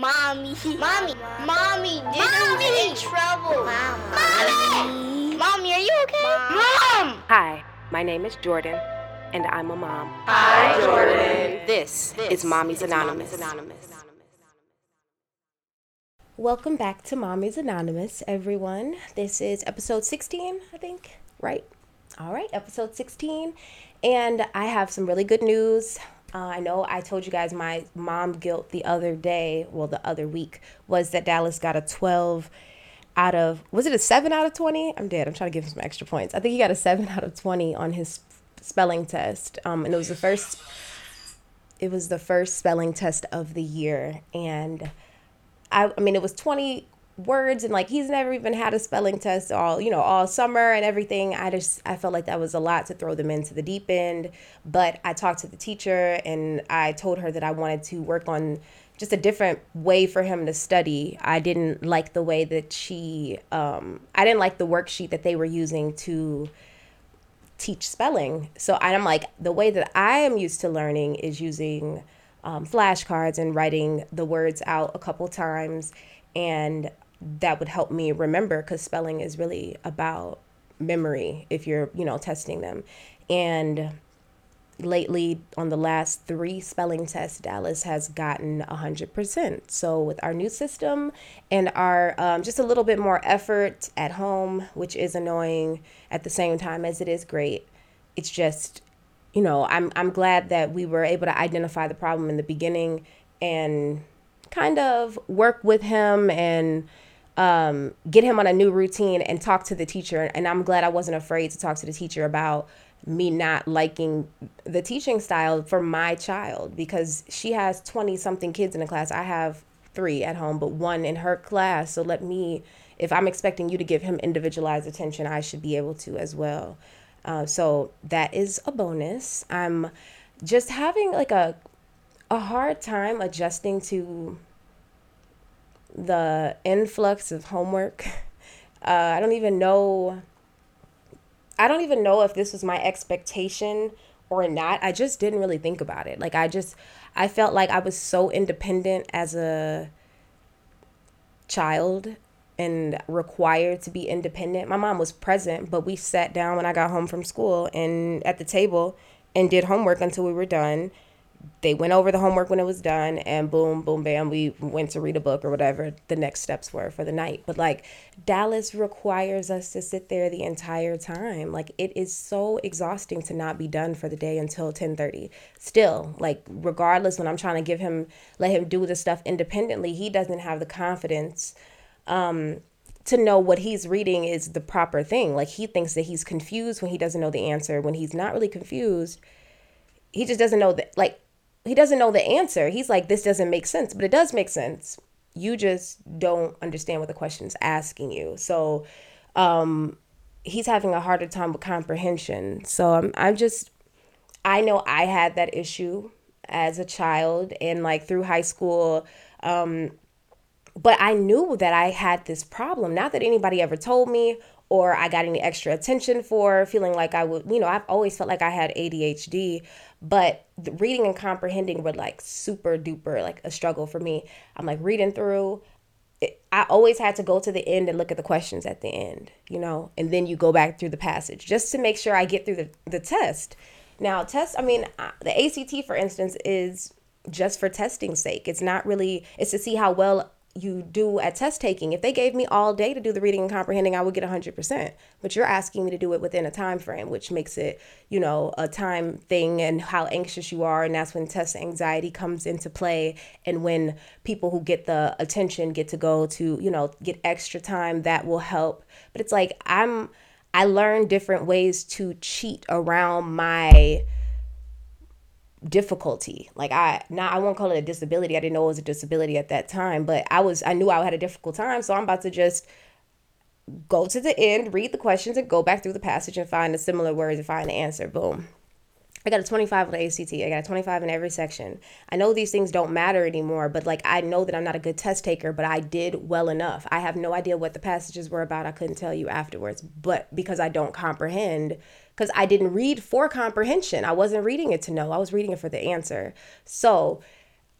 Mommy. Mommy. Mommy. Did you? Mommy. in trouble. Mommy. Mommy, are you okay? Mom. Hi, my name is Jordyn, and I'm a mom. Hi, Jordyn. This, is Mommy's Anonymous. Welcome back to Mommy's Anonymous, everyone. This is episode 16, I think, right? All right, episode 16. And I have some really good news. Uh, I know I told you guys my mom guilt the other day, well, the other week, was that Dallas got a 12 out of, was it a 7 out of 20? I'm dead. I'm trying to give him some extra points. I think he got a 7 out of 20 on his spelling test. Um, and it was the first, it was the first spelling test of the year. And I, I mean, it was 20 words and like he's never even had a spelling test all you know all summer and everything. I just i felt like that was a lot to throw them into the deep end but i talked to the teacher and i told her that i wanted to work on just a different way for him to study. I didn't like the way that she um, i didn't like the worksheet that they were using to teach spelling. So i'm like the way that i am used to learning is using um, flashcards and writing the words out a couple times and that would help me remember because spelling is really about memory if you're you know testing them. And lately on the last three spelling tests dallas has gotten 100% so with our new system and our um, just a little bit more effort at home which is annoying at the same time as it is great it's just you know i'm, I'm glad that we were able to identify the problem in the beginning and kind of work with him and um, get him on a new routine and talk to the teacher. And I'm glad I wasn't afraid to talk to the teacher about me not liking the teaching style for my child because she has 20 something kids in the class. I have three at home, but one in her class. So let me, if I'm expecting you to give him individualized attention, I should be able to as well. Uh, so that is a bonus. I'm just having like a a hard time adjusting to the influx of homework. Uh, I don't even know. I don't even know if this was my expectation or not. I just didn't really think about it. Like, I just, I felt like I was so independent as a child and required to be independent. My mom was present, but we sat down when I got home from school and at the table and did homework until we were done they went over the homework when it was done and boom boom bam we went to read a book or whatever the next steps were for the night. But like dallas requires us to sit there the entire time. Like it is so exhausting to not be done for the day until 10:30 still like regardless when i'm trying to give him let him do the stuff independently he doesn't have the confidence um to know what he's reading is the proper thing. Like he thinks that he's confused when he doesn't know the answer. When he's not really confused he just doesn't know that like he doesn't know the answer. He's like, this doesn't make sense, but it does make sense. You just don't understand what the question's asking you. So um, he's having a harder time with comprehension. So I'm, I'm just, I know I had that issue as a child and like through high school. Um, but I knew that I had this problem. Not that anybody ever told me or I got any extra attention for feeling like I would, you know, I've always felt like I had ADHD, but reading and comprehending were like super duper like a struggle for me. I'm like reading through. I always had to go to the end and look at the questions at the end, you know, and then you go back through the passage just to make sure I get through the, the test. Now, test, I mean, uh, the ACT, for instance, is just for testing's sake. It's not really, it's to see how well you do at test taking. If they gave me all day to do the reading and comprehending, I would get 100%. But you're asking me to do it within a time frame, which makes it, you know, a time thing and how anxious you are and that's when test anxiety comes into play and when people who get the attention get to go to, you know, get extra time, that will help. But it's like I'm I learned different ways to cheat around my difficulty. Like I now I won't call it a disability. I didn't know it was a disability at that time, but I was I knew I had a difficult time, so I'm about to just go to the end, read the questions and go back through the passage and find the similar words and find the answer. Boom. I got a 25 on the ACT. I got a 25 in every section. I know these things don't matter anymore, but like I know that I'm not a good test taker, but I did well enough. I have no idea what the passages were about. I couldn't tell you afterwards, but because I don't comprehend, because I didn't read for comprehension. I wasn't reading it to know, I was reading it for the answer. So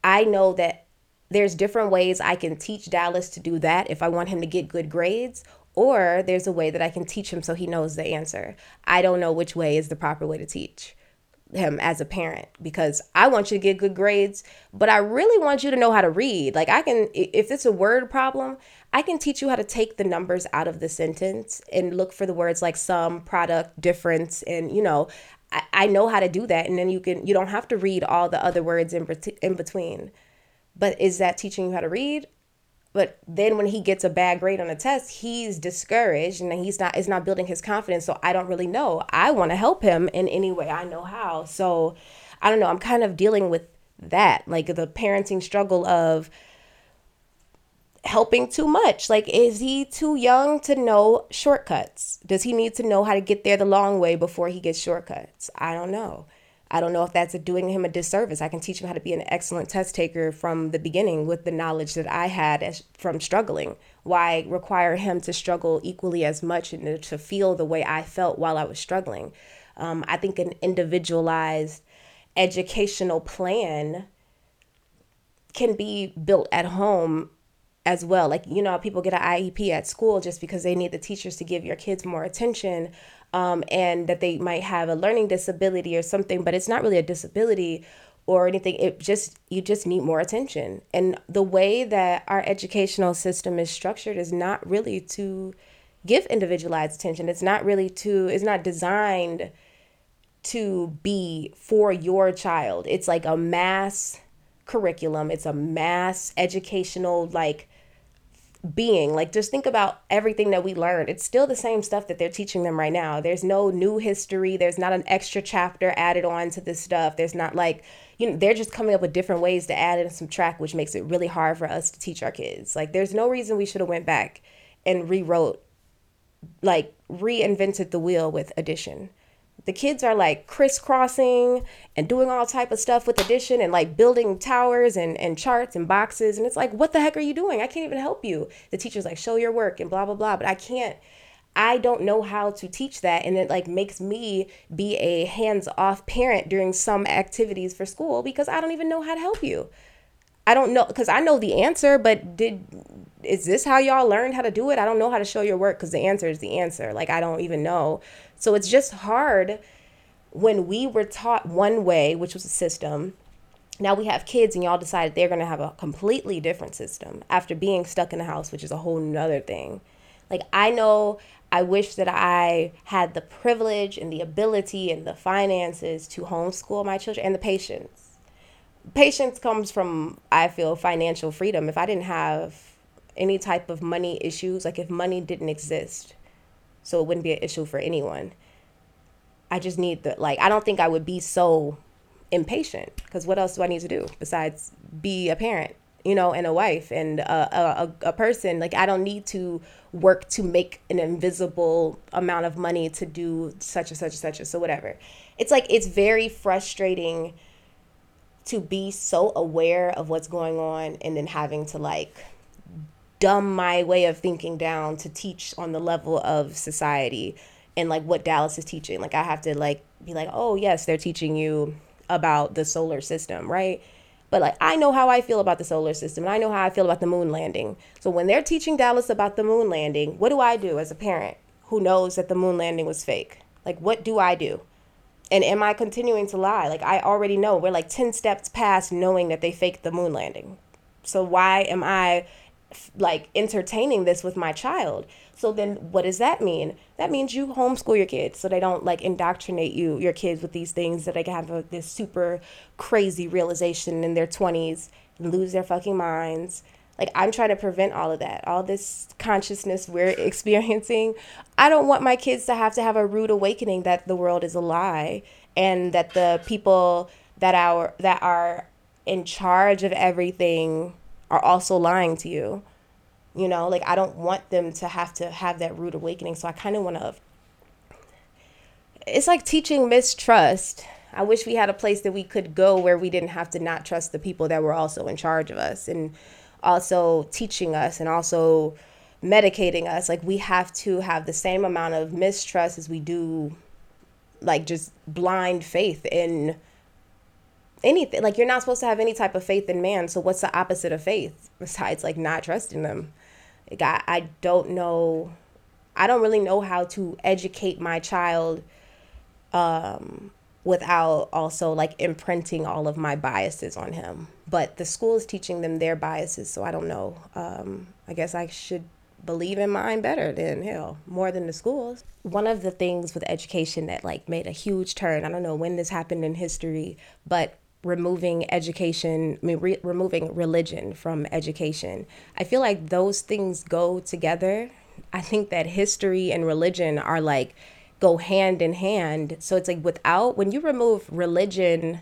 I know that there's different ways I can teach Dallas to do that if I want him to get good grades, or there's a way that I can teach him so he knows the answer. I don't know which way is the proper way to teach him as a parent because I want you to get good grades, but I really want you to know how to read. Like I can if it's a word problem, I can teach you how to take the numbers out of the sentence and look for the words like sum, product, difference and you know, I, I know how to do that and then you can you don't have to read all the other words in in between. But is that teaching you how to read? but then when he gets a bad grade on a test he's discouraged and he's not is not building his confidence so i don't really know i want to help him in any way i know how so i don't know i'm kind of dealing with that like the parenting struggle of helping too much like is he too young to know shortcuts does he need to know how to get there the long way before he gets shortcuts i don't know I don't know if that's doing him a disservice. I can teach him how to be an excellent test taker from the beginning with the knowledge that I had as, from struggling. Why require him to struggle equally as much and to feel the way I felt while I was struggling? Um, I think an individualized educational plan can be built at home as well. Like, you know, people get an IEP at school just because they need the teachers to give your kids more attention um, and that they might have a learning disability or something, but it's not really a disability or anything. It just, you just need more attention. And the way that our educational system is structured is not really to give individualized attention. It's not really to, it's not designed to be for your child. It's like a mass curriculum, it's a mass educational, like, being. Like just think about everything that we learned. It's still the same stuff that they're teaching them right now. There's no new history. There's not an extra chapter added on to this stuff. There's not like you know they're just coming up with different ways to add and subtract which makes it really hard for us to teach our kids. Like there's no reason we should have went back and rewrote like reinvented the wheel with addition the kids are like crisscrossing and doing all type of stuff with addition and like building towers and, and charts and boxes and it's like what the heck are you doing? I can't even help you. The teacher's like show your work and blah blah blah but i can't i don't know how to teach that and it like makes me be a hands-off parent during some activities for school because i don't even know how to help you i don't know because i know the answer but did is this how y'all learned how to do it i don't know how to show your work because the answer is the answer like i don't even know so it's just hard when we were taught one way, which was a system. Now we have kids, and y'all decided they're to have a completely different system after being stuck in the house, which is a whole nother thing. Like, I know I wish that I had the privilege and the ability and the finances to homeschool my children and the patience. Patience comes from, I feel, financial freedom. If I didn't have any type of money issues, like if money didn't exist, so it wouldn't be an issue for anyone. I just need the like I don't think I would be so impatient because what else do I need to do besides be a parent, you know, and a wife and a, a, a person. Like I don't need to work to make an invisible amount of money to do such and such and such and so whatever. It's like it's very frustrating to be so aware of what's going on and then having to like dumb my way of thinking down to teach on the level of society and like what Dallas is teaching. Like I have to like be like, "Oh, yes, they're teaching you about the solar system, right?" But like I know how I feel about the solar system and I know how I feel about the moon landing. So when they're teaching Dallas about the moon landing, what do I do as a parent who knows that the moon landing was fake? Like what do I do? And am I continuing to lie? Like I already know we're like 10 steps past knowing that they faked the moon landing. So why am I like entertaining this with my child. So then what does that mean? That means you homeschool your kids so they don't like indoctrinate you your kids with these things that they can have a, this super crazy realization in their 20s and lose their fucking minds. Like I'm trying to prevent all of that. All this consciousness we're experiencing. I don't want my kids to have to have a rude awakening that the world is a lie and that the people that are that are in charge of everything are also lying to you. You know, like I don't want them to have to have that rude awakening. So I kind of want to. It's like teaching mistrust. I wish we had a place that we could go where we didn't have to not trust the people that were also in charge of us and also teaching us and also medicating us. Like we have to have the same amount of mistrust as we do like just blind faith in anything. Like you're not supposed to have any type of faith in man. So what's the opposite of faith besides like not trusting them? Like I, I don't know. I don't really know how to educate my child um, without also like imprinting all of my biases on him. But the school is teaching them their biases, so I don't know. Um, I guess I should believe in mine better than hell, more than the schools. One of the things with education that like made a huge turn, I don't know when this happened in history, but removing education, I mean, re- removing religion from education. I feel like those things go together. I think that history and religion are like go hand in hand. So it's like without, when you remove religion,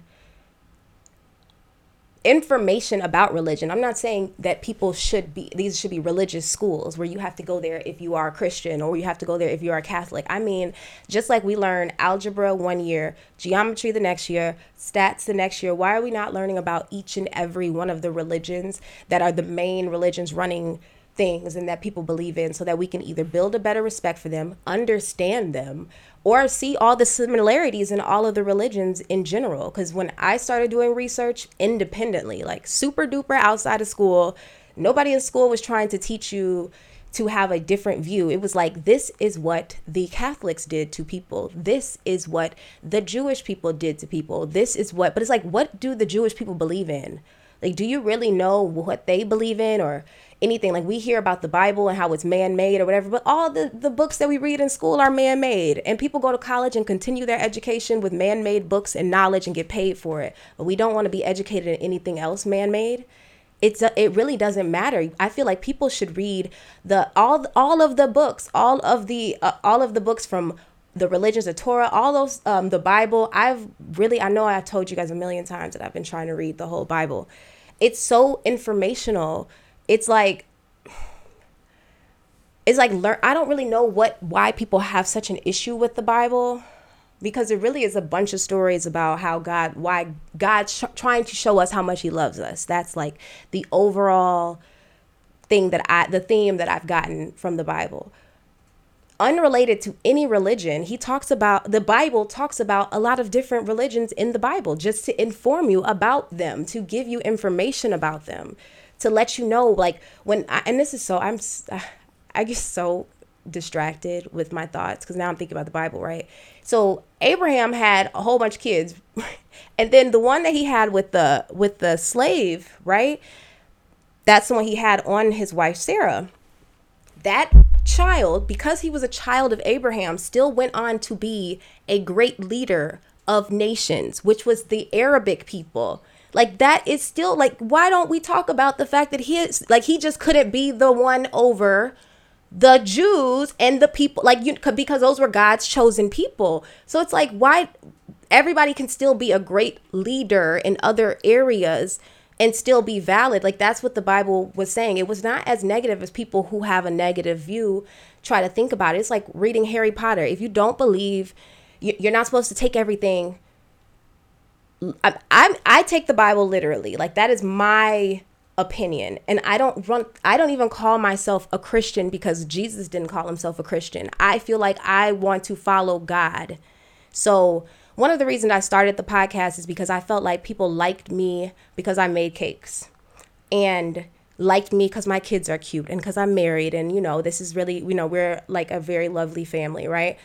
information about religion. I'm not saying that people should be these should be religious schools where you have to go there if you are a Christian or you have to go there if you are a Catholic. I mean, just like we learn algebra one year, geometry the next year, stats the next year, why are we not learning about each and every one of the religions that are the main religions running things and that people believe in so that we can either build a better respect for them, understand them, or see all the similarities in all of the religions in general. Because when I started doing research independently, like super duper outside of school, nobody in school was trying to teach you to have a different view. It was like, this is what the Catholics did to people. This is what the Jewish people did to people. This is what, but it's like, what do the Jewish people believe in? Like, do you really know what they believe in or anything? Like, we hear about the Bible and how it's man made or whatever, but all the, the books that we read in school are man made. And people go to college and continue their education with man made books and knowledge and get paid for it. But we don't want to be educated in anything else man made it's it really doesn't matter i feel like people should read the all all of the books all of the uh, all of the books from the religions of Torah, all those, um, the Bible. I've really, I know i've told you guys a million times that I've been trying to read the whole Bible. It's so informational. It's like, it's like learn. I don't really know what why people have such an issue with the Bible, because it really is a bunch of stories about how God, why God's trying to show us how much He loves us. That's like the overall thing that I, the theme that I've gotten from the Bible unrelated to any religion. He talks about the Bible talks about a lot of different religions in the Bible just to inform you about them, to give you information about them, to let you know like when I, and this is so I'm I get so distracted with my thoughts because now I'm thinking about the Bible, right? So Abraham had a whole bunch of kids, and then the one that he had with the with the slave, right? That's the one he had on his wife Sarah. That child, because he was a child of Abraham, still went on to be a great leader of nations, which was the Arabic people. Like that is still like why don't we talk about the fact that he is like he just couldn't be the one over the Jews and the people like you because those were God's chosen people. So it's like why everybody can still be a great leader in other areas and still be valid. Like that's what the Bible was saying. It was not as negative as people who have a negative view try to think about it. It's like reading Harry Potter. If you don't believe, you're not supposed to take everything. I, I, I take the Bible literally. Like that is my opinion. And i don't run i don't even call myself a christian because jesus didn't call himself a christian. I feel like i want to follow god. So one of the reasons I started the podcast is because I felt like people liked me because I made cakes and liked me because my kids are cute and because I'm married and you know this is really you know we're like a very lovely family right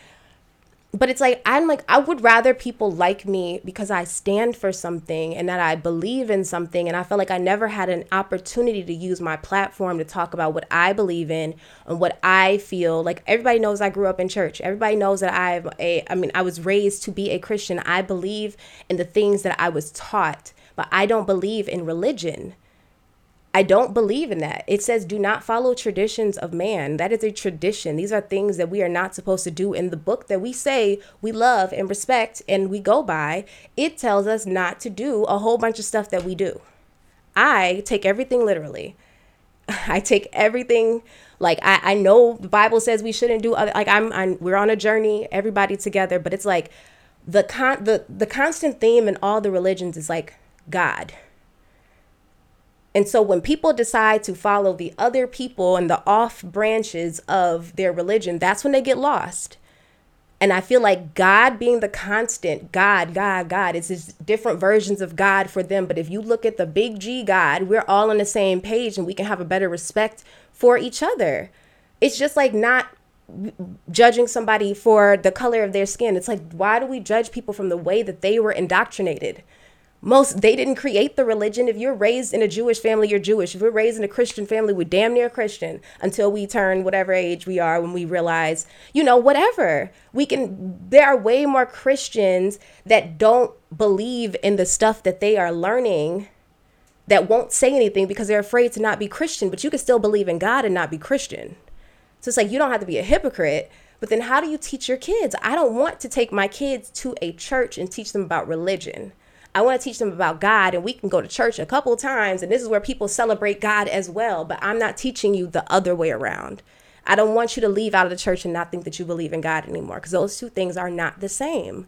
but it's like I'm like I would rather people like me because I stand for something and that I believe in something. And I felt like I never had an opportunity to use my platform to talk about what I believe in and what I feel. Like everybody knows I grew up in church. Everybody knows that I'm a I mean I was raised to be a Christian. I believe in the things that I was taught but I don't believe in religion I don't believe in that. It says, do not follow traditions of man. That is a tradition. These are things that we are not supposed to do in the book that we say we love and respect and we go by. It tells us not to do a whole bunch of stuff that we do. I take everything literally. I take everything like I, I know the Bible says we shouldn't do other like I'm, I'm we're on a journey, everybody together, but it's like the con the the constant theme in all the religions is like God and so when people decide to follow the other people and the off branches of their religion, that's when they get lost. And I feel like God being the constant, God, God, God, it's just different versions of God for them. But if you look at the big G God, we're all on the same page and we can have a better respect for each other. It's just like not judging somebody for the color of their skin. It's like, why do we judge people from the way that they were indoctrinated? Most they didn't create the religion. If you're raised in a jewish family you're jewish. If we're raised in a christian family we're damn near christian until we turn whatever age we are when we realize you know whatever. We can there are way more christians that don't believe in the stuff that they are learning that won't say anything because they're afraid to not be christian but you can still believe in god and not be christian. So it's like you don't have to be a hypocrite but then how do you teach your kids? I don't want to take my kids to a church and teach them about religion I want to teach them about God, and we can go to church a couple times, and this is where people celebrate God as well. But I'm not teaching you the other way around. I don't want you to leave out of the church and not think that you believe in God anymore, because those two things are not the same.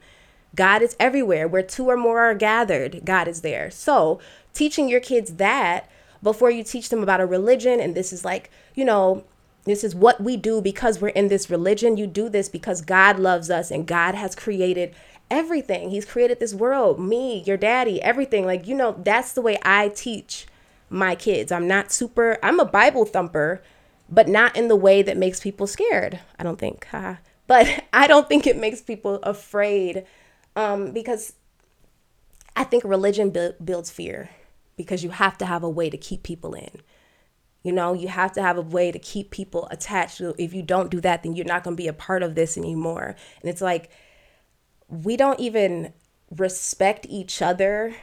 God is everywhere. Where two or more are gathered, God is there. So, teaching your kids that before you teach them about a religion, and this is like, you know, this is what we do because we're in this religion. You do this because God loves us and God has created everything. He's created this world, me, your daddy, everything. Like, you know, that's the way I teach my kids. I'm not super, I'm a Bible thumper, but not in the way that makes people scared. I don't think. but I don't think it makes people afraid um, because I think religion bu- builds fear because you have to have a way to keep people in. You know, you have to have a way to keep people attached. If you don't do that, then you're not going to be a part of this anymore. And it's like, we don't even respect each other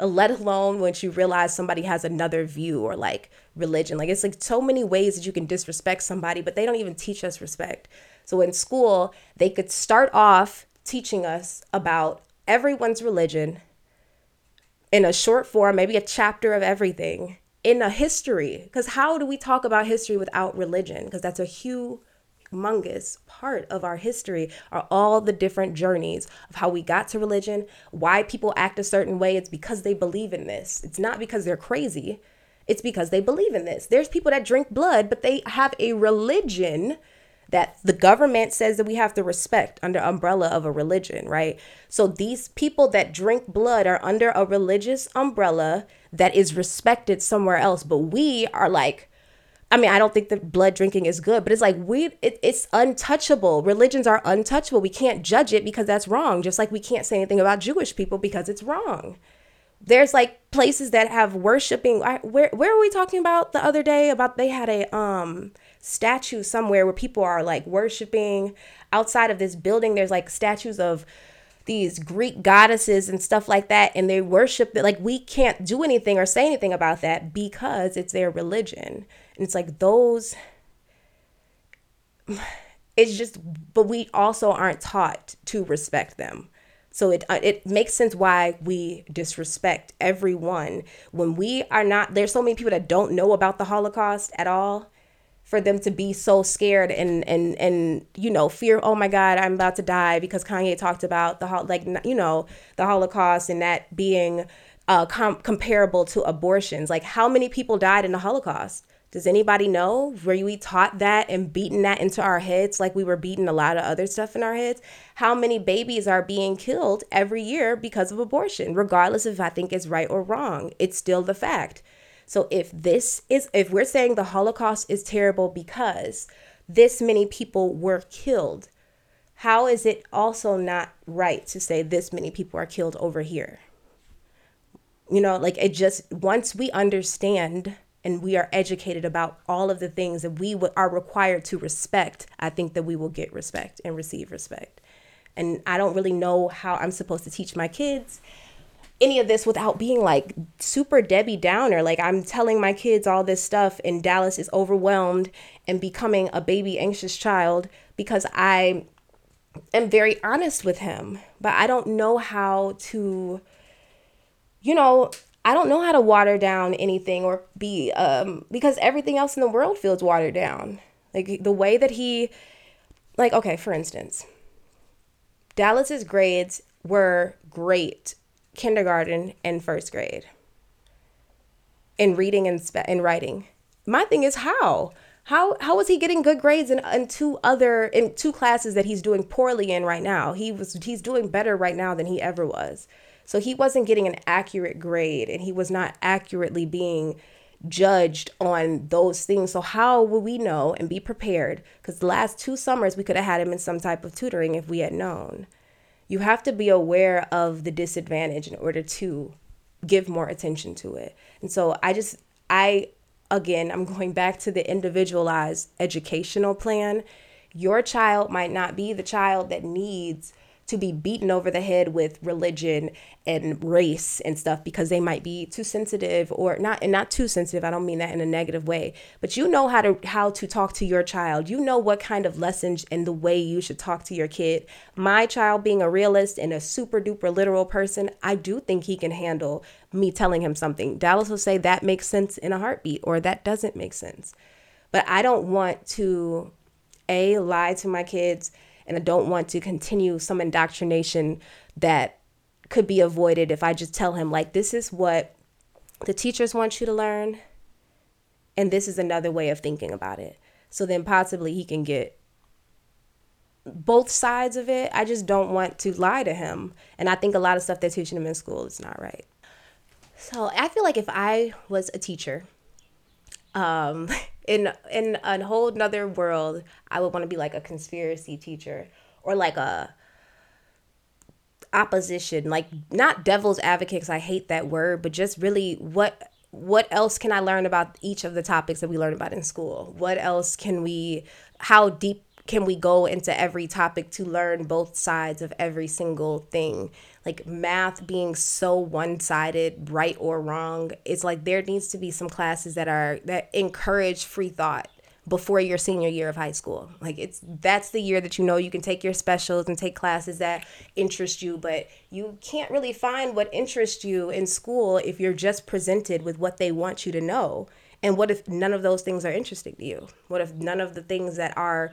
uh, let alone once you realize somebody has another view or like religion. Like it's like so many ways that you can disrespect somebody but they don't even teach us respect. So in school they could start off teaching us about everyone's religion in a short form maybe a chapter of everything in a history. Because how do we talk about history without religion? Because that's a huge humongous part of our history are all the different journeys of how we got to religion, why people act a certain way. It's because they believe in this. It's not because they're crazy. It's because they believe in this. There's people that drink blood, but they have a religion that the government says that we have to respect under umbrella of a religion, right? So these people that drink blood are under a religious umbrella that is respected somewhere else, but we are like I mean, I don't think that blood drinking is good, but it's like we it, it's untouchable. Religions are untouchable. We can't judge it because that's wrong. Just like we can't say anything about Jewish people because it's wrong. There's like places that have worshiping. Where where were we talking about the other day? About they had a um statue somewhere where people are like worshiping outside of this building. There's like statues of these Greek goddesses and stuff like that, and they worship it. Like we can't do anything or say anything about that because it's their religion. And it's like those it's just but we also aren't taught to respect them. So it uh, it makes sense why we disrespect everyone when we are not there's so many people that don't know about the Holocaust at all for them to be so scared and and and you know fear oh my god i'm about to die because kanye talked about the like you know the holocaust and that being uh, com- comparable to abortions like how many people died in the holocaust does anybody know? Were we taught that and beaten that into our heads like we were beating a lot of other stuff in our heads? How many babies are being killed every year because of abortion, regardless if I think it's right or wrong? It's still the fact. So if this is, if we're saying the Holocaust is terrible because this many people were killed, how is it also not right to say this many people are killed over here? You know, like it just, once we understand and we are educated about all of the things that we w- are required to respect, I think that we will get respect and receive respect. And I don't really know how I'm supposed to teach my kids any of this without being like super Debbie Downer. Like I'm telling my kids all this stuff, and Dallas is overwhelmed and becoming a baby anxious child because I am very honest with him, but I don't know how to, you know, I don't know how to water down anything or be um because everything else in the world feels watered down. Like the way that he like okay, for instance, Dallas's grades were great kindergarten and first grade in reading and spe- in writing. My thing is how How how was he getting good grades in, in two other in two classes that he's doing poorly in right now? He was he's doing better right now than he ever was. So he wasn't getting an accurate grade and he was not accurately being judged on those things. So how will we know and be prepared? Because the last two summers we could have had him in some type of tutoring if we had known. You have to be aware of the disadvantage in order to give more attention to it. And so I just I again, I'm going back to the individualized educational plan. Your child might not be the child that needs to be beaten over the head with religion and race and stuff because they might be too sensitive or not and not too sensitive i don't mean that in a negative way but you know how to how to talk to your child. You know what kind of lessons and the way you should talk to your kid. My child being a realist and a super duper literal person i do think he can handle me telling him something. Dallas will say that makes sense in a heartbeat or that doesn't make sense. But i don't want to a lie to my kids and I don't want to continue some indoctrination that could be avoided if I just tell him, like, this is what the teachers want you to learn, and this is another way of thinking about it. So then possibly he can get both sides of it. I just don't want to lie to him. And I think a lot of stuff they're teaching him in school is not right. So I feel like if I was a teacher, um, in in a whole nother world, I would want to be like a conspiracy teacher or like a opposition, like not devil's advocate because I hate that word, but just really what what else can I learn about each of the topics that we learn about in school? What else can we how deep can we go into every topic to learn both sides of every single thing? Like math being so one-sided, right or wrong, it's like there needs to be some classes that are that encourage free thought before your senior year of high school. Like it's that's the year that you know you can take your specials and take classes that interest you, but you can't really find what interests you in school if you're just presented with what they want you to know. And what if none of those things are interesting to you? What if none of the things that are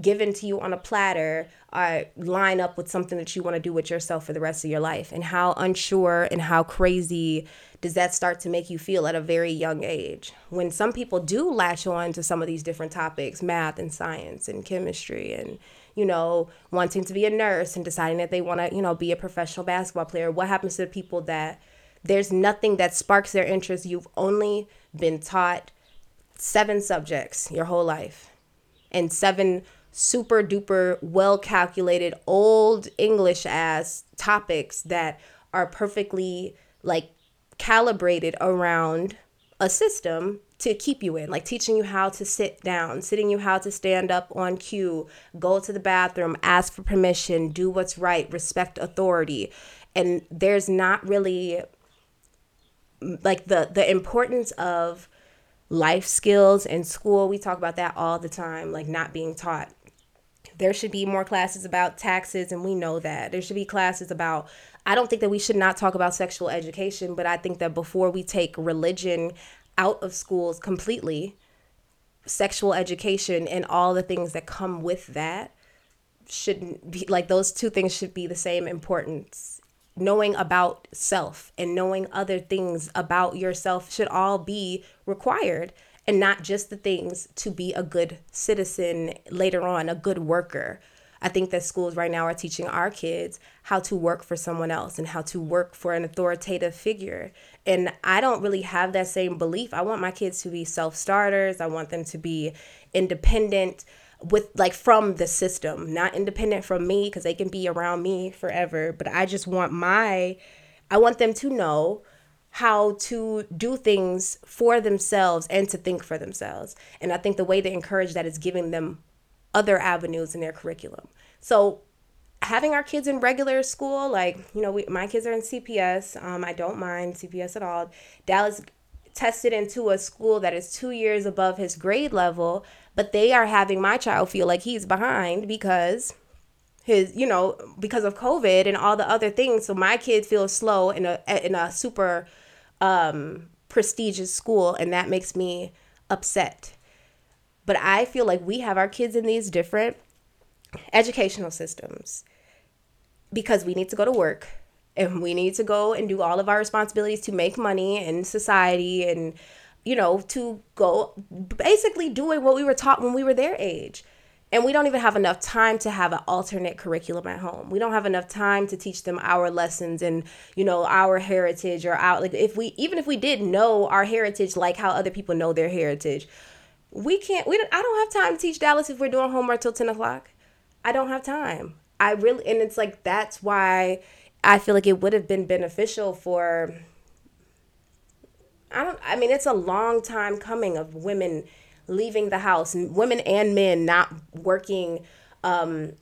given to you on a platter uh, line up with something that you want to do with yourself for the rest of your life. And how unsure and how crazy does that start to make you feel at a very young age? When some people do latch on to some of these different topics math and science and chemistry and you know wanting to be a nurse and deciding that they want to you know be a professional basketball player what happens to the people that there's nothing that sparks their interest? You've only been taught seven subjects your whole life and seven super duper well calculated old English ass topics that are perfectly like calibrated around a system to keep you in, like teaching you how to sit down, sitting you how to stand up on cue, go to the bathroom, ask for permission, do what's right, respect authority. And there's not really mm, like the the importance of life skills in school. We talk about that all the time, like not being taught there should be more classes about taxes, and we know that. There should be classes about, I don't think that we should not talk about sexual education, but I think that before we take religion out of schools completely, sexual education and all the things that come with that shouldn't be like those two things should be the same importance knowing about self and knowing other things about yourself should all be required and not just the things to be a good citizen later on, a good worker. I think that schools right now are teaching our kids how to work for someone else and how to work for an authoritative figure. And I don't really have that same belief. I want my kids to be self starters, I want them to be independent with like from the system, not independent from me because they can be around me forever, but I just want my I want them to know how to do things for themselves and to think for themselves. And I think the way to encourage that is giving them other avenues in their curriculum. So having our kids in regular school, like, you know, we, my kids are in CPS. Um, I don't mind CPS at all. Dallas tested into a school that is two years above his grade level, but they are having my child feel like he's behind because his you know because of covid and all the other things so my kid feels slow in a in a super um, prestigious school, and that makes me upset. But I feel like we have our kids in these different educational systems because we need to go to work and we need to go and do all of our responsibilities to make money in society and you know, to go basically doing what we were taught when we were their age. And we don't even have enough time to have an alternate curriculum at home. We don't have enough time to teach them our lessons and, you know, our heritage or our like if we even if we did know our heritage like how other people know their heritage, we can't we don't, I don't have time to teach Dallas if we're doing homework till 10 o'clock. I don't have time. I really and it's like that's why I feel like it would have been beneficial for I don't I mean it's a long time coming of women leaving the house and women and men not working um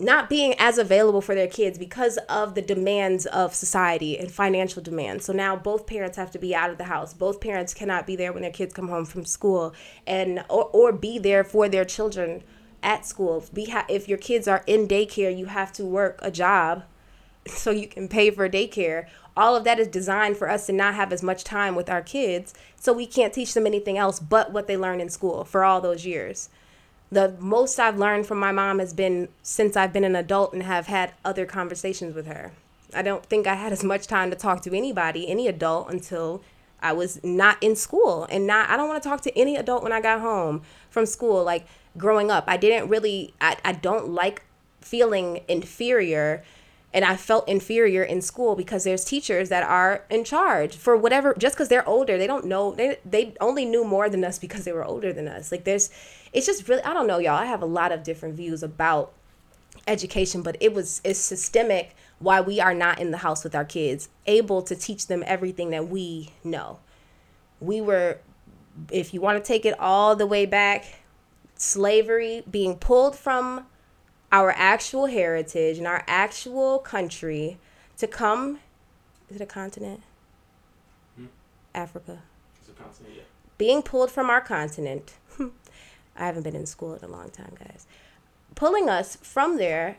not being as available for their kids because of the demands of society and financial demands. So now both parents have to be out of the house. Both parents cannot be there when their kids come home from school and or, or be there for their children at school. Be ha- if your kids are in daycare, you have to work a job so you can pay for daycare. All of that is designed for us to not have as much time with our kids, so we can't teach them anything else but what they learn in school for all those years. The most I've learned from my mom has been since I've been an adult and have had other conversations with her. I don't think I had as much time to talk to anybody, any adult, until I was not in school and not I don't want to talk to any adult when I got home from school like growing up. I didn't really I, I don't like feeling inferior and I felt inferior in school because there's teachers that are in charge for whatever just because they're older they don't know they they only knew more than us because they were older than us. Like there's it's just really I don't know y'all I have a lot of different views about education but it was it's systemic why we are not in the house with our kids able to teach them everything that we know. We were if you want to take it all the way back slavery being pulled from our actual heritage and our actual country to come is it a continent? Hmm? africa. It's a continent yeah. Being pulled from our continent. I haven't been in school in a long time guys. Pulling us from there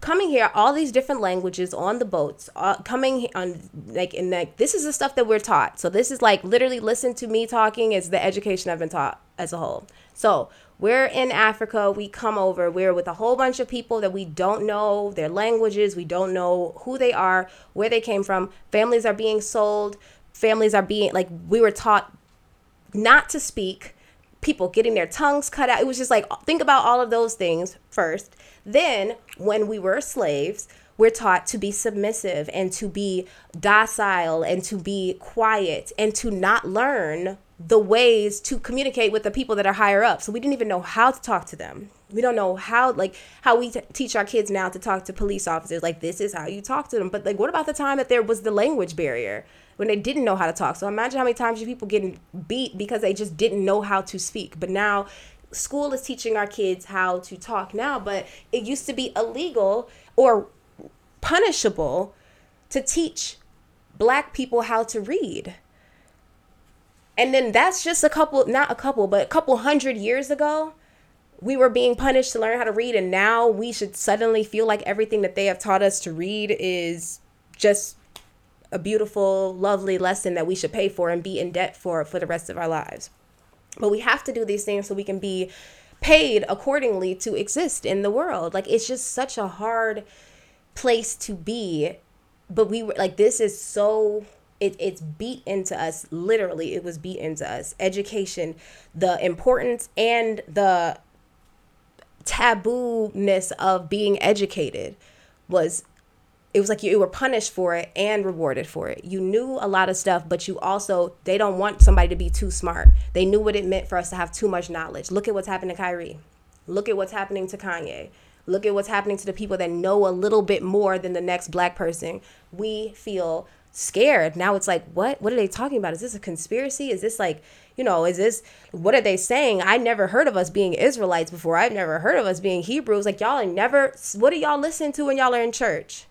coming here all these different languages on the boats uh, coming on like in like this is the stuff that we're taught. So this is like literally listen to me talking is the education i've been taught as a whole so we're in Africa. We come over. We're with a whole bunch of people that we don't know their languages. We don't know who they are, where they came from. Families are being sold. Families are being, like, we were taught not to speak. People getting their tongues cut out. It was just like, think about all of those things first. Then, when we were slaves, we're taught to be submissive and to be docile and to be quiet and to not learn the ways to communicate with the people that are higher up. So we didn't even know how to talk to them. We don't know how, like, how we t- teach our kids now to talk to police officers. Like, this is how you talk to them. But, like, what about the time that there was the language barrier when they didn't know how to talk? So imagine how many times you people getting beat because they just didn't know how to speak. But now school is teaching our kids how to talk now. But it used to be illegal or punishable to teach black people how to read and then that's just a couple, not a couple, but a couple hundred years ago. We were being punished to learn how to read, and now we should suddenly feel like everything that they have taught us to read is just a beautiful, lovely lesson that we should pay for and be in debt for for the rest of our lives. But we have to do these things so we can be paid accordingly to exist in the world. Like it's just such a hard place to be. But we were like, this is so it, it's beat into us literally it was beat into us education the importance and the taboo-ness of being educated was it was like you were punished for it and rewarded for it. You knew a lot of stuff, but you also they don't want somebody to be too smart. They knew what it meant for us to have too much knowledge. Look at what's happening to Kyrie. Look at what's happening to Kanye. Look at what's happening to the people that know a little bit more than the next black person. We feel scared. Now it's like, what? What are they talking about? Is this a conspiracy? Is this like, you know, is this what are they saying? I never heard of us being Israelites before. I've never heard of us being Hebrews. Like y'all never what do y'all listen to when y'all are in church?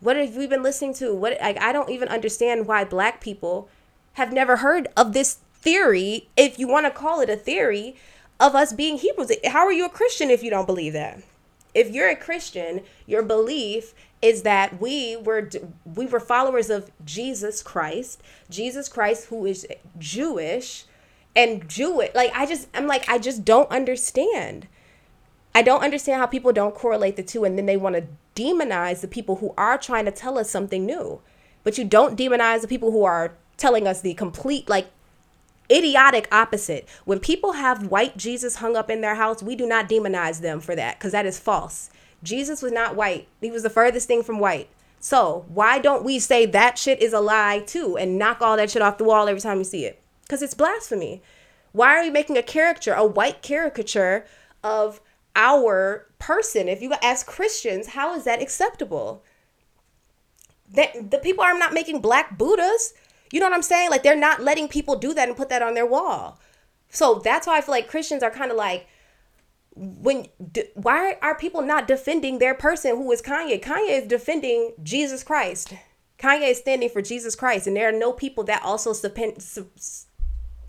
What have we been listening to? What like I don't even understand why black people have never heard of this theory, if you want to call it a theory, of us being Hebrews. How are you a Christian if you don't believe that? If you're a Christian, your belief is that we were we were followers of Jesus Christ, Jesus Christ who is Jewish and Jewish. Like I just I'm like I just don't understand. I don't understand how people don't correlate the two and then they want to demonize the people who are trying to tell us something new. But you don't demonize the people who are telling us the complete like idiotic opposite. When people have white Jesus hung up in their house, we do not demonize them for that because that is false. Jesus was not white. He was the furthest thing from white. So why don't we say that shit is a lie too and knock all that shit off the wall every time you see it? Because it's blasphemy. Why are you making a caricature, a white caricature of our person? If you ask Christians, how is that acceptable? That the people are not making black Buddhas. You know what I'm saying? Like they're not letting people do that and put that on their wall. So that's why I feel like Christians are kind of like when why are people not defending their person who is Kanye? Kanye is defending Jesus Christ. Kanye is standing for Jesus Christ, and there are no people that also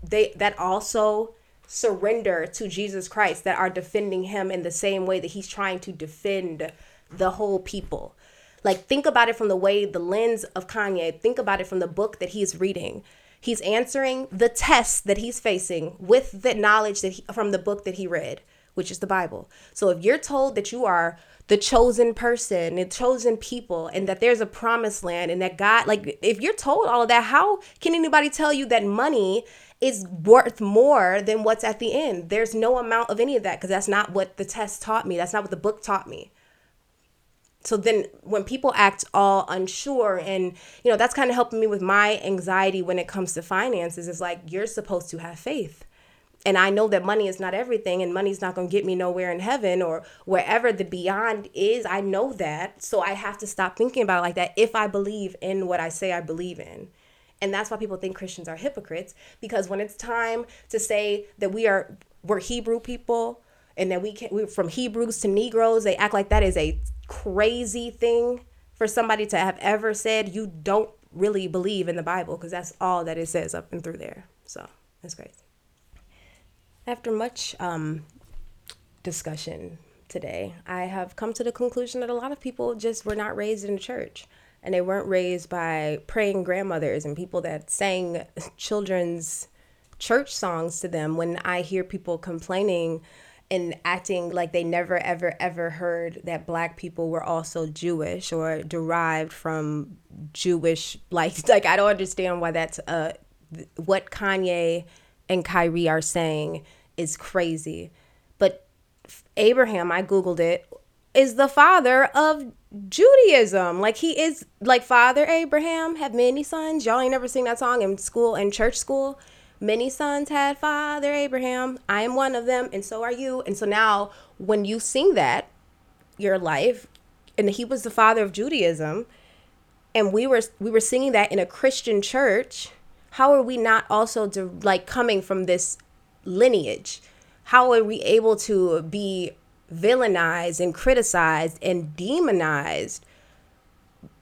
they that also surrender to Jesus Christ that are defending him in the same way that he's trying to defend the whole people. Like think about it from the way the lens of Kanye, think about it from the book that he's reading. He's answering the tests that he's facing with the knowledge that he, from the book that he read, which is the Bible. So if you're told that you are the chosen person, the chosen people, and that there's a promised land, and that God, like, if you're told all of that, how can anybody tell you that money is worth more than what's at the end? There's no amount of any of that because that's not what the test taught me. That's not what the book taught me so then when people act all unsure and you know that's kind of helping me with my anxiety when it comes to finances is like you're supposed to have faith and i know that money is not everything and money's not going to get me nowhere in heaven or wherever the beyond is i know that so i have to stop thinking about it like that if i believe in what i say i believe in and that's why people think christians are hypocrites because when it's time to say that we are we're hebrew people and that we can we from hebrews to negroes they act like that is a crazy thing for somebody to have ever said you don't really believe in the Bible because that's all that it says up and through there. So that's crazy. After much um, discussion today, I have come to the conclusion that a lot of people just were not raised in the church and they weren't raised by praying grandmothers and people that sang children's church songs to them. When I hear people complaining and acting like they never ever ever heard that black people were also Jewish or derived from Jewish like like I don't understand why that's uh what Kanye and Kyrie are saying is crazy. But Abraham, I googled it, is the father of Judaism. Like he is like Father Abraham had many sons. Y'all ain't never sing that song in school in church school. Many sons had Father Abraham. I am one of them, and so are you. And so now, when you sing that, your life, and he was the father of Judaism, and we were we were singing that in a Christian church. How are we not also like coming from this lineage? How are we able to be villainized and criticized and demonized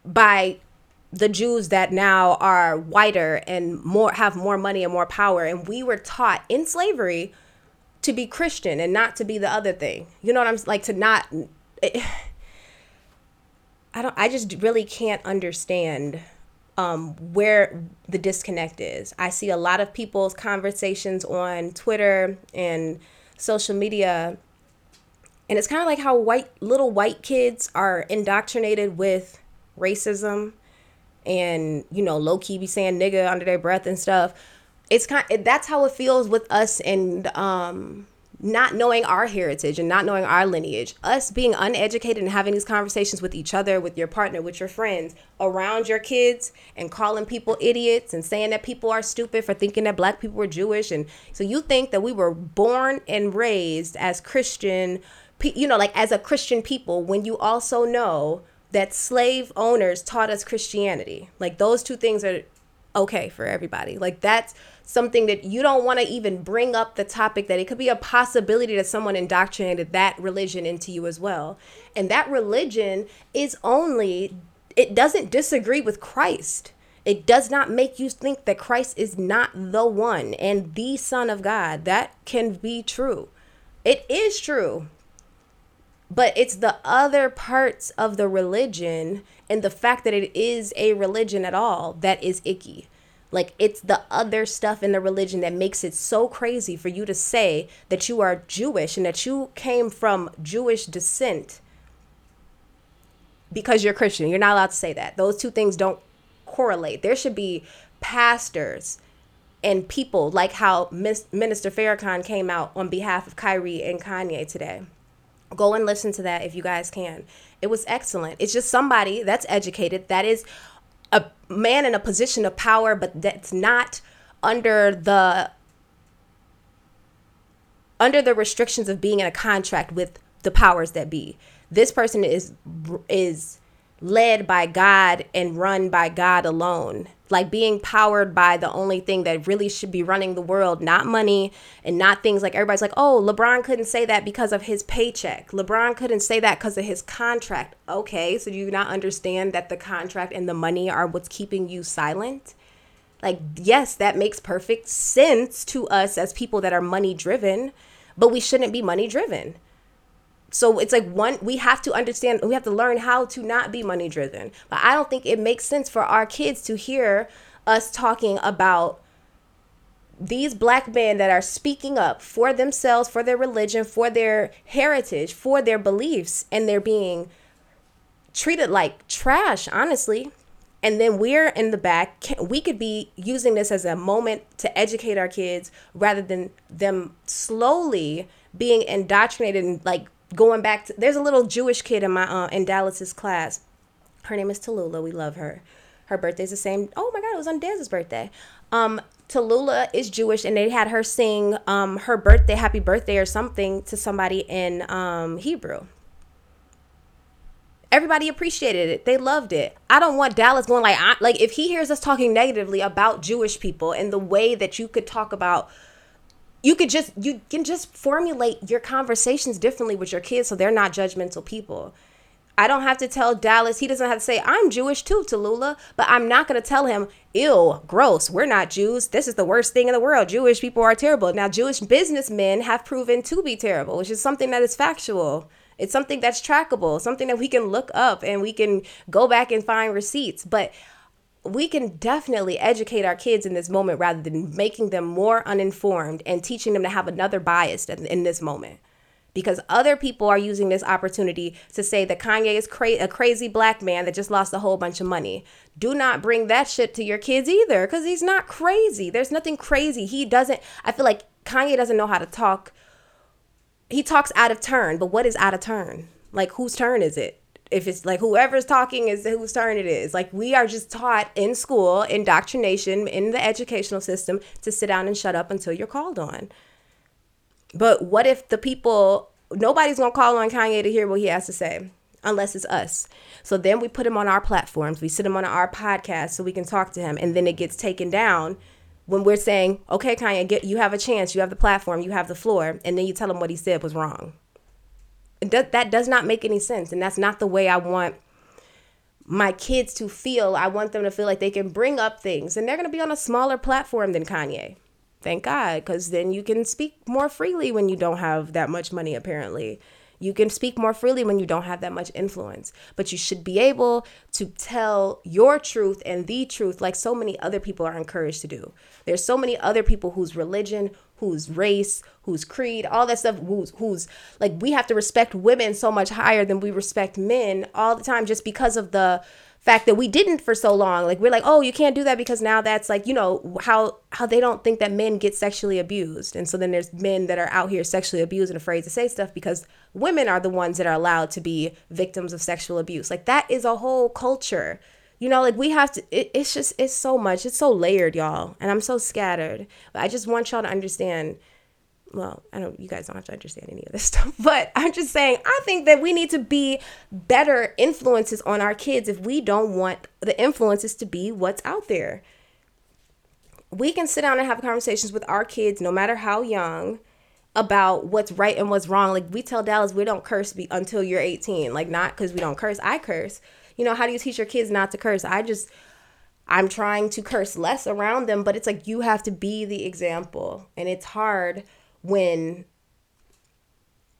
by the Jews that now are whiter and more have more money and more power and we were taught in slavery to be Christian and not to be the other thing. You know what I'm like to not it, I don't I just really can't understand um, where the disconnect is. I see a lot of people's conversations on Twitter and social media and it's kind of like how white little white kids are indoctrinated with racism and you know low key be saying nigga under their breath and stuff it's kind that's how it feels with us and um not knowing our heritage and not knowing our lineage us being uneducated and having these conversations with each other with your partner with your friends around your kids and calling people idiots and saying that people are stupid for thinking that black people were jewish and so you think that we were born and raised as christian you know like as a christian people when you also know that slave owners taught us Christianity. Like those two things are okay for everybody. Like that's something that you don't want to even bring up the topic that it could be a possibility that someone indoctrinated that religion into you as well. And that religion is only it doesn't disagree with Christ. It does not make you think that Christ is not the one and the son of God. That can be true. It is true but it's the other parts of the religion and the fact that it is a religion at all that is icky like it's the other stuff in the religion that makes it so crazy for you to say that you are Jewish and that you came from Jewish descent because you're Christian. You're not allowed to say that. Those two things don't correlate. There should be pastors and people like how Minister Farrakhan came out on behalf of Kyrie and Kanye today. Go and listen to that if you guys can. It was excellent. It's just somebody that's educated, that is a man in a position of power, but that's not under the under the restrictions of being in a contract with the powers that be. This person is is led by God and run by God alone. Like being powered by the only thing that really should be running the world, not money and not things like everybody's like, oh, LeBron couldn't say that because of his paycheck. LeBron couldn't say that because of his contract. Okay, so do you not understand that the contract and the money are what's keeping you silent? Like, yes, that makes perfect sense to us as people that are money driven, but we shouldn't be money driven so it's like one we have to understand we have to learn how to not be money driven. But i don't think it makes sense for our kids to hear us talking about these black men that are speaking up for themselves for their religion for their heritage for their beliefs and they're being treated like trash honestly. And then we're in the back. We could be using this as a moment to educate our kids rather than them slowly being indoctrinated and like going back to there's a little Jewish kid in my uh, in Dallas's class. Her name is Tallulah. We love her. Her birthday's the same. Oh my God, it was on Dez's birthday. Um, Tallulah is Jewish, and they had her sing um, her birthday, happy birthday, or something to somebody in um, Hebrew. Everybody appreciated it. They loved it. I don't want Dallas going like, I, like if he hears us talking negatively about Jewish people and the way that you could talk about you could just you can just formulate your conversations differently with your kids so they're not judgmental people I don't have to tell Dallas, he doesn't have to say, I'm Jewish too, Tallulah, but I'm not going to tell him, ew, gross, we're not Jews. This is the worst thing in the world. Jewish people are terrible. Now, Jewish businessmen have proven to be terrible, which is something that is factual. It's something that's trackable, something that we can look up and we can go back and find receipts. But we can definitely educate our kids in this moment rather than making them more uninformed and teaching them to have another bias in this moment. Because other people are using this opportunity to say that Kanye is cra- a crazy black man that just lost a whole bunch of money. Do not bring that shit to your kids either, because he's not crazy. There's nothing crazy. He doesn't, I feel like Kanye doesn't know how to talk. He talks out of turn, but what is out of turn? Like, whose turn is it? If it's like whoever's talking is whose turn it is. Like we are just taught in school, indoctrination in the educational system to sit down and shut up until you're called on. But what if the people nobody's gonna call on Kanye to hear what he has to say unless it's us. So then we put him on our platforms. We sit him on our podcast so we can talk to him, and then it gets taken down when we're saying, "Okay, Kanye, get you have a chance. You have the platform. You have the floor," and then you tell him what he said was wrong that does not make any sense. And that's not the way I want my kids to feel. I want them to feel like they can bring up things and they're going to be on a smaller platform than Kanye. Thank God, because then you can speak more freely when you don't have that much money, apparently. You can speak more freely when you don't have that much influence. But you should be able to tell your truth and the truth like so many other people are encouraged to do. There's so many other people whose religion, whose race, whose creed, all that stuff, who's who's like we have to respect women so much higher than we respect men all the time just because of the fact that we didn't for so long. Like we're like oh you can't do that because now that's like you know how how they don't think that men get sexually abused. And so then there's men that are out here sexually abused and afraid to say stuff because women are the ones that are allowed to be victims of sexual abuse. Like that is a whole culture you know like we have to it, it's just it's so much it's so layered y'all and i'm so scattered but i just want y'all to understand well, I don't, you guys don't have to understand any of this stuff, but I'm just saying, I think that we need to be better influences on our kids if we don't want the influences to be what's out there. We can sit down and have conversations with our kids, no matter how young, about what's right and what's wrong. Like we tell Dallas, we don't curse until you're 18. Like not because we don't curse. I curse, you know, how do you teach your kids not to curse? I just, I'm trying to curse less around them, but it's like you have to be the example. And it's hard when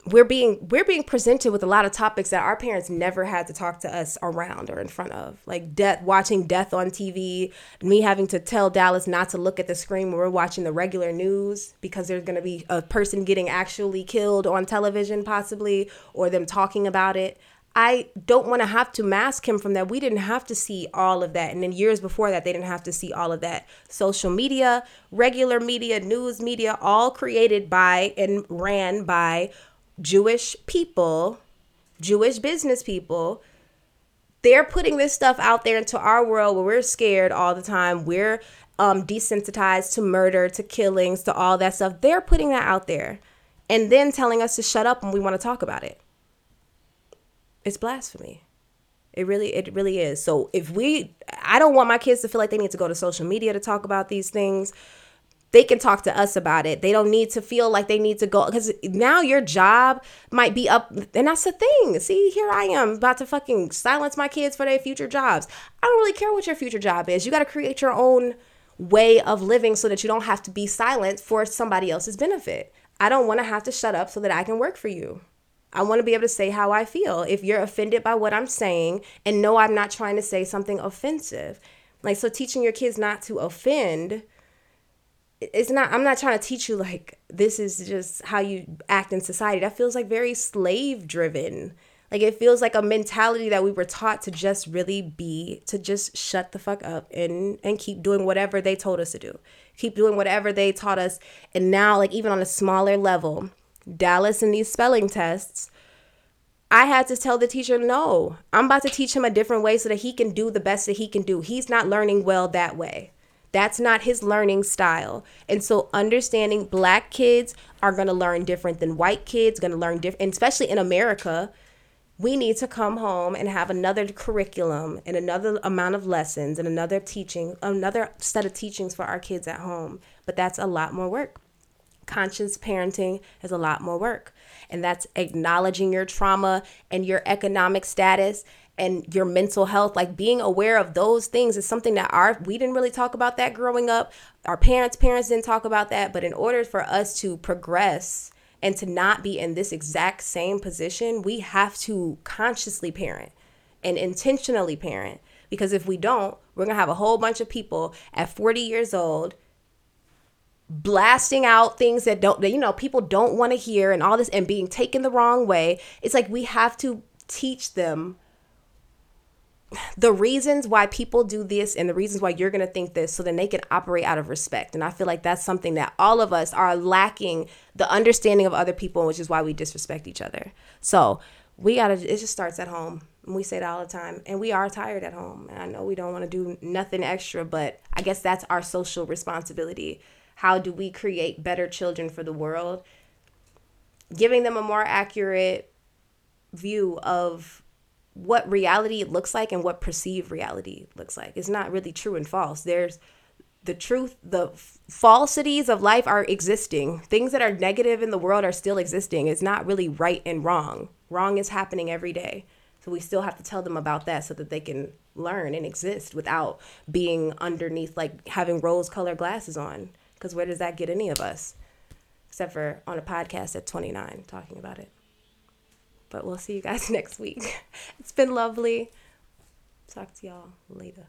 we're being we're being presented with a lot of topics that our parents never had to talk to us around or in front of like death watching death on tv me having to tell dallas not to look at the screen when we're watching the regular news because there's going to be a person getting actually killed on television possibly or them talking about it I don't want to have to mask him from that. We didn't have to see all of that. And then years before that, they didn't have to see all of that. Social media, regular media, news media, all created by and ran by Jewish people, Jewish business people. They're putting this stuff out there into our world where we're scared all the time. We're um, desensitized to murder, to killings, to all that stuff. They're putting that out there and then telling us to shut up when we want to talk about it it's blasphemy. It really, it really is. So if we, I don't want my kids to feel like they need to go to social media to talk about these things. They can talk to us about it. They don't need to feel like they need to go because now your job might be up, and that's the thing. See, here I am about to fucking silence my kids for their future jobs. I don't really care what your future job is. You got to create your own way of living so that you don't have to be silent for somebody else's benefit. I don't want to have to shut up so that I can work for you. I want to be able to say how I feel. If you're offended by what I'm saying, and no, I'm not trying to say something offensive. Like, so teaching your kids not to offend, it's not, I'm not trying to teach you like this is just how you act in society. That feels like very slave driven. Like, it feels like a mentality that we were taught to just really be, to just shut the fuck up and, and keep doing whatever they told us to do. Keep doing whatever they taught us. And now, like, even on a smaller level, Dallas and these spelling tests, I had to tell the teacher, no, I'm about to teach him a different way so that he can do the best that he can do. He's not learning well that way. That's not his learning style. And so understanding black kids are going to learn different than white kids, going to learn different, especially in America. We need to come home and have another curriculum and another amount of lessons and another teaching, another set of teachings for our kids at home. But that's a lot more work conscious parenting is a lot more work. And that's acknowledging your trauma and your economic status and your mental health. Like being aware of those things is something that our we didn't really talk about that growing up. Our parents parents didn't talk about that. But in order for us to progress and to not be in this exact same position we have to consciously parent and intentionally parent. Because if we don't we're going to have a whole bunch of people at 40 years old blasting out things that don't that you know people don't want to hear and all this and being taken the wrong way. It's like we have to teach them the reasons why people do this and the reasons why you're going to think this so then they can operate out of respect. And i feel like that's something that all of us are lacking the understanding of other people which is why we disrespect each other. So we gotta it just starts at home. And we say that all the time. And we are tired at home. And i know we don't want to do nothing extra but i guess that's our social responsibility how do we create better children for the world? Giving them a more accurate view of what reality looks like and what perceived reality looks like. It's not really true and false. There's the truth, the falsities of life are existing. Things that are negative in the world are still existing. It's not really right and wrong. Wrong is happening every day. So we still have to tell them about that so that they can learn and exist without being underneath, like having rose colored glasses on. Because where does that get any of us? Except for on a podcast at 29 talking about it. But we'll see you guys next week. It's been lovely. Talk to y'all later.